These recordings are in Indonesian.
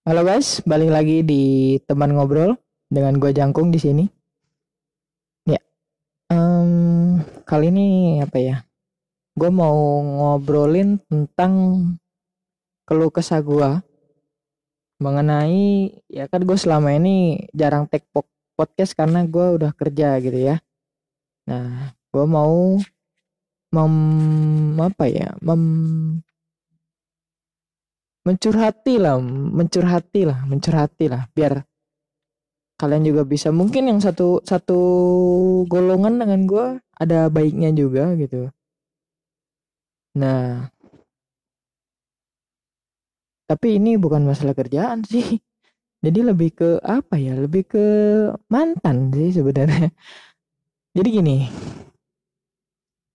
Halo guys, balik lagi di teman ngobrol dengan gue Jangkung di sini. Ya, em, kali ini apa ya? Gue mau ngobrolin tentang keluh kesah gue mengenai ya kan gue selama ini jarang take po- podcast karena gue udah kerja gitu ya. Nah, gue mau mem apa ya? Mem mencurhati lah, mencurhati lah, mencurhati lah, biar kalian juga bisa mungkin yang satu satu golongan dengan gue ada baiknya juga gitu. Nah, tapi ini bukan masalah kerjaan sih. Jadi lebih ke apa ya? Lebih ke mantan sih sebenarnya. Jadi gini,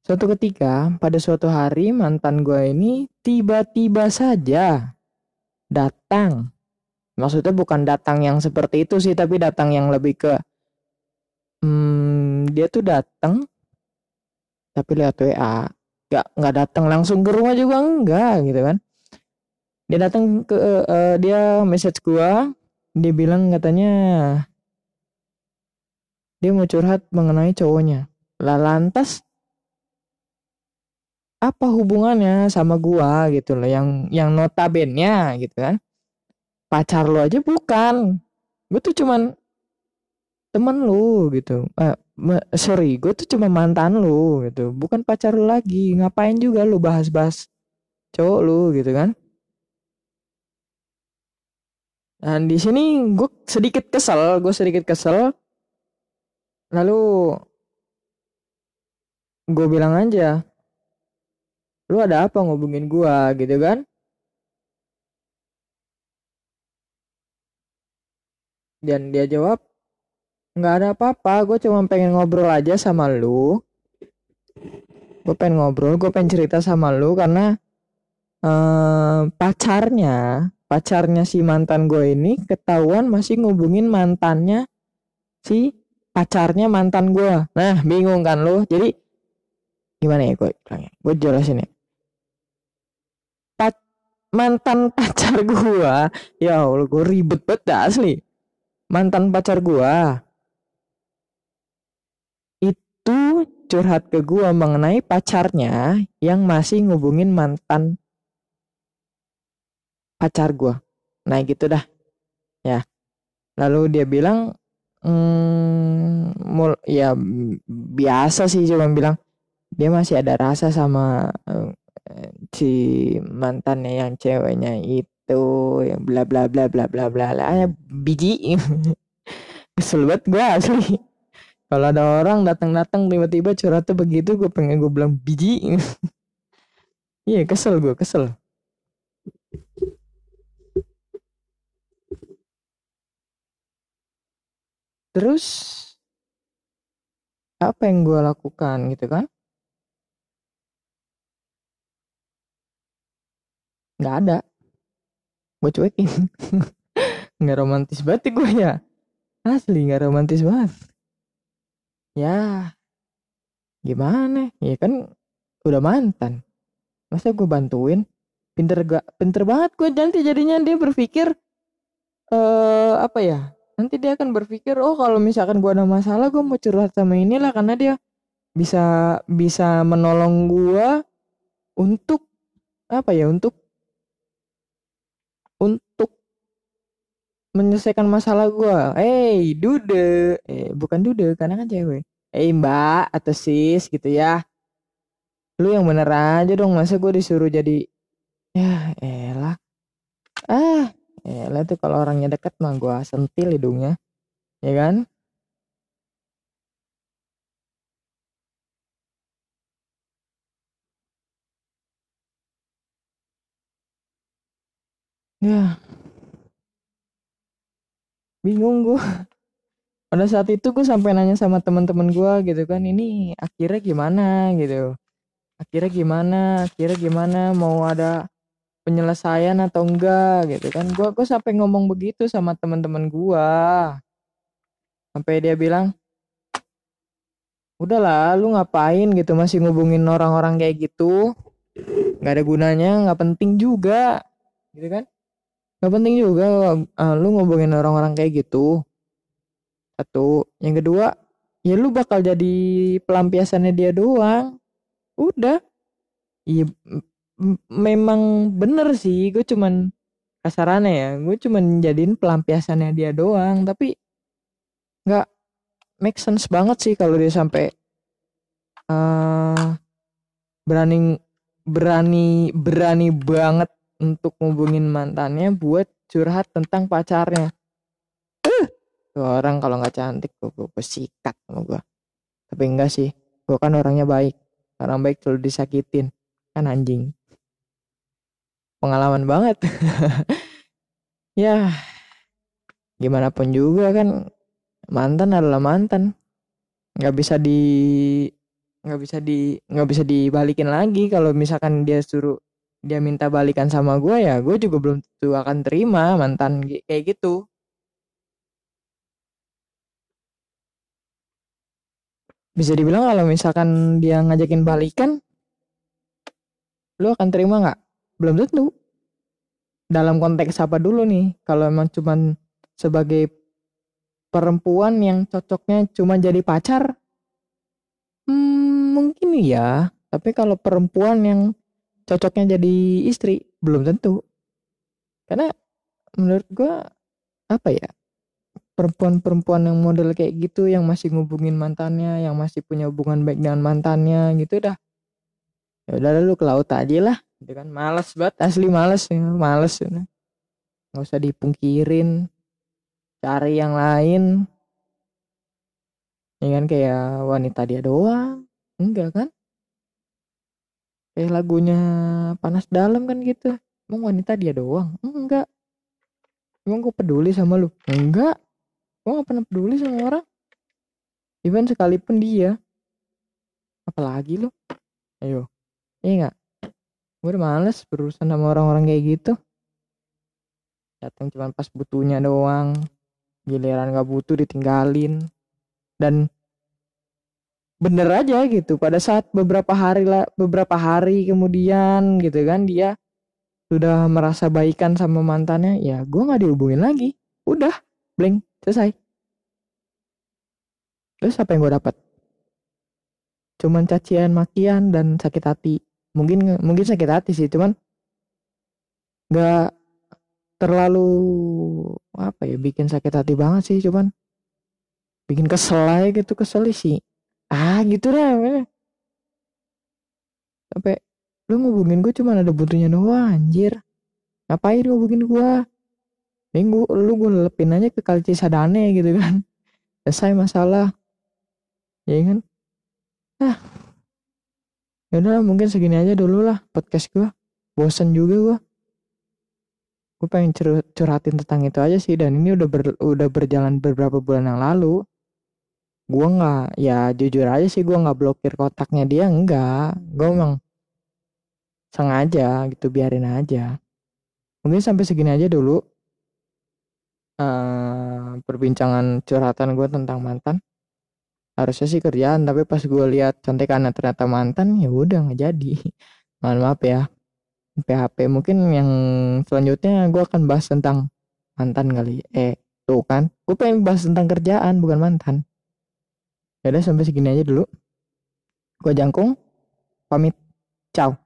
suatu ketika pada suatu hari mantan gue ini tiba-tiba saja datang. Maksudnya bukan datang yang seperti itu sih, tapi datang yang lebih ke hmm, dia tuh datang tapi lihat WA. Gak nggak datang langsung ke rumah juga enggak gitu kan. Dia datang ke eh, dia message gua, dia bilang katanya dia mau curhat mengenai cowoknya. Lah lantas apa hubungannya sama gua gitu loh yang yang notabene gitu kan. Pacar lo aja bukan. Gue tuh cuman temen lu gitu. Eh, sorry gue tuh cuma mantan lu gitu. Bukan pacar lu lagi. Ngapain juga lu bahas-bahas cowok lu gitu kan. Dan di sini gue sedikit kesel gue sedikit kesel. Lalu gue bilang aja lu ada apa ngubungin gua? Gitu kan? Dan dia jawab nggak ada apa-apa gue cuma pengen ngobrol aja sama lu. Gue pengen ngobrol gue pengen cerita sama lu karena eh, pacarnya pacarnya si mantan gue ini ketahuan masih ngubungin mantannya si pacarnya mantan gue nah bingung kan lu? Jadi gimana ya gue gue jelasin ya mantan pacar gua. Ya Allah gue ribet banget dah, asli. Mantan pacar gua. Itu curhat ke gua mengenai pacarnya yang masih ngubungin mantan pacar gua. Nah gitu dah. Ya. Lalu dia bilang hmm, mul ya biasa sih cuma bilang dia masih ada rasa sama eh, si mantannya yang ceweknya itu yang bla bla bla bla bla bla lah Ya, biji. Kesel banget gue asli. Kalau ada orang datang-datang tiba-tiba curhatnya begitu gue pengen gue bilang biji. Iya kesel gue kesel. Terus apa yang gue lakukan gitu kan nggak ada. Gue cuekin. Nggak romantis banget gue ya. Asli nggak romantis banget. Ya. Gimana? Ya kan udah mantan. Masa gue bantuin? Pinter gak pinter banget gue nanti jadinya dia berpikir eh apa ya? Nanti dia akan berpikir oh kalau misalkan gue ada masalah gue mau curhat sama inilah karena dia bisa bisa menolong gue untuk apa ya untuk untuk menyelesaikan masalah gue hey dude. Eh bukan dude karena kan cewek. Eh mbak atau sis gitu ya. Lu yang bener aja dong masa gue disuruh jadi ya elah. Ah elah tuh kalau orangnya dekat mah gue sentil hidungnya ya kan ya. Bingung gue pada saat itu gue sampai nanya sama teman-teman gue gitu kan ini akhirnya gimana? Gitu. Akhirnya gimana? Akhirnya gimana? Mau ada penyelesaian atau enggak? Gitu kan. Gue gue sampai ngomong begitu sama teman-teman gue sampai dia bilang udahlah lu ngapain gitu masih ngubungin orang-orang kayak gitu? Nggak ada gunanya nggak penting juga. Gitu kan Gak penting juga uh, lu ngobongin orang-orang kayak gitu. Satu. Yang kedua, ya lu bakal jadi pelampiasannya dia doang. Udah. Iya memang bener sih. Gue cuman kasarannya ya. Gue cuman jadiin pelampiasannya dia doang. Tapi nggak make sense banget sih kalau dia sampai uh, berani berani berani banget untuk ngubungin mantannya buat curhat tentang pacarnya. Uh, orang kalau nggak cantik gue, gue, sikat sama gue. Tapi enggak sih, gue kan orangnya baik. Orang baik selalu disakitin, kan anjing. Pengalaman banget. ya, gimana pun juga kan mantan adalah mantan. Nggak bisa di nggak bisa di nggak bisa dibalikin lagi kalau misalkan dia suruh dia minta balikan sama gue ya gue juga belum tentu akan terima mantan kayak gitu. Bisa dibilang kalau misalkan dia ngajakin balikan lu akan terima nggak? Belum tentu. Dalam konteks apa dulu nih? Kalau emang cuman sebagai perempuan yang cocoknya cuma jadi pacar Hmm, mungkin iya, tapi kalau perempuan yang cocoknya jadi istri belum tentu. Karena menurut gua apa ya? Perempuan-perempuan yang model kayak gitu yang masih ngubungin mantannya, yang masih punya hubungan baik dengan mantannya gitu dah. Ya udah lu ke laut aja lah, gitu kan. Males banget, asli males, ya. males. Ya. Nggak usah dipungkirin, cari yang lain, ya kan kayak wanita dia doang enggak kan kayak lagunya panas dalam kan gitu. Emang wanita dia doang? Enggak. Emang gue peduli sama lu? Enggak. Gue gak pernah peduli sama orang. Even sekalipun dia. Apalagi lu? Ayo. Iya enggak gue udah males berurusan sama orang-orang kayak gitu. Datang cuma pas butuhnya doang. Giliran gak butuh ditinggalin. Dan bener aja gitu. Pada saat beberapa hari lah beberapa hari kemudian gitu kan dia sudah merasa baikan sama mantannya ya gue nggak dihubungin lagi. Udah blank selesai. Terus apa yang gue dapat? Cuman cacian makian dan sakit hati. Mungkin mungkin sakit hati sih cuman nggak terlalu apa ya bikin sakit hati banget sih cuman bikin kesel aja gitu kesel sih ah gitu deh sampai lu ngubungin gue cuma ada butuhnya doang anjir. Ngapain ngubungin gue minggu lu gue lepin aja ke kali Cisadane gitu kan. Selesai masalah. Ya kan? Ah. Ya udah mungkin segini aja dulu lah podcast gue bosan juga gue gue pengen curhatin tentang itu aja sih. Dan ini udah ber, udah berjalan beberapa bulan yang lalu gue nggak ya jujur aja sih gue nggak blokir kotaknya dia enggak gue emang sengaja gitu biarin aja. Mungkin sampai segini aja dulu uh, perbincangan curhatan gue tentang mantan. Harusnya sih kerjaan tapi pas gue lihat contekannya ternyata mantan ya udah nggak jadi. Mohon maaf ya. PHP mungkin yang selanjutnya gue akan bahas tentang mantan kali. Eh tuh kan gue pengen bahas tentang kerjaan bukan mantan ya udah sampai segini aja dulu. Gue jangkung pamit. Ciao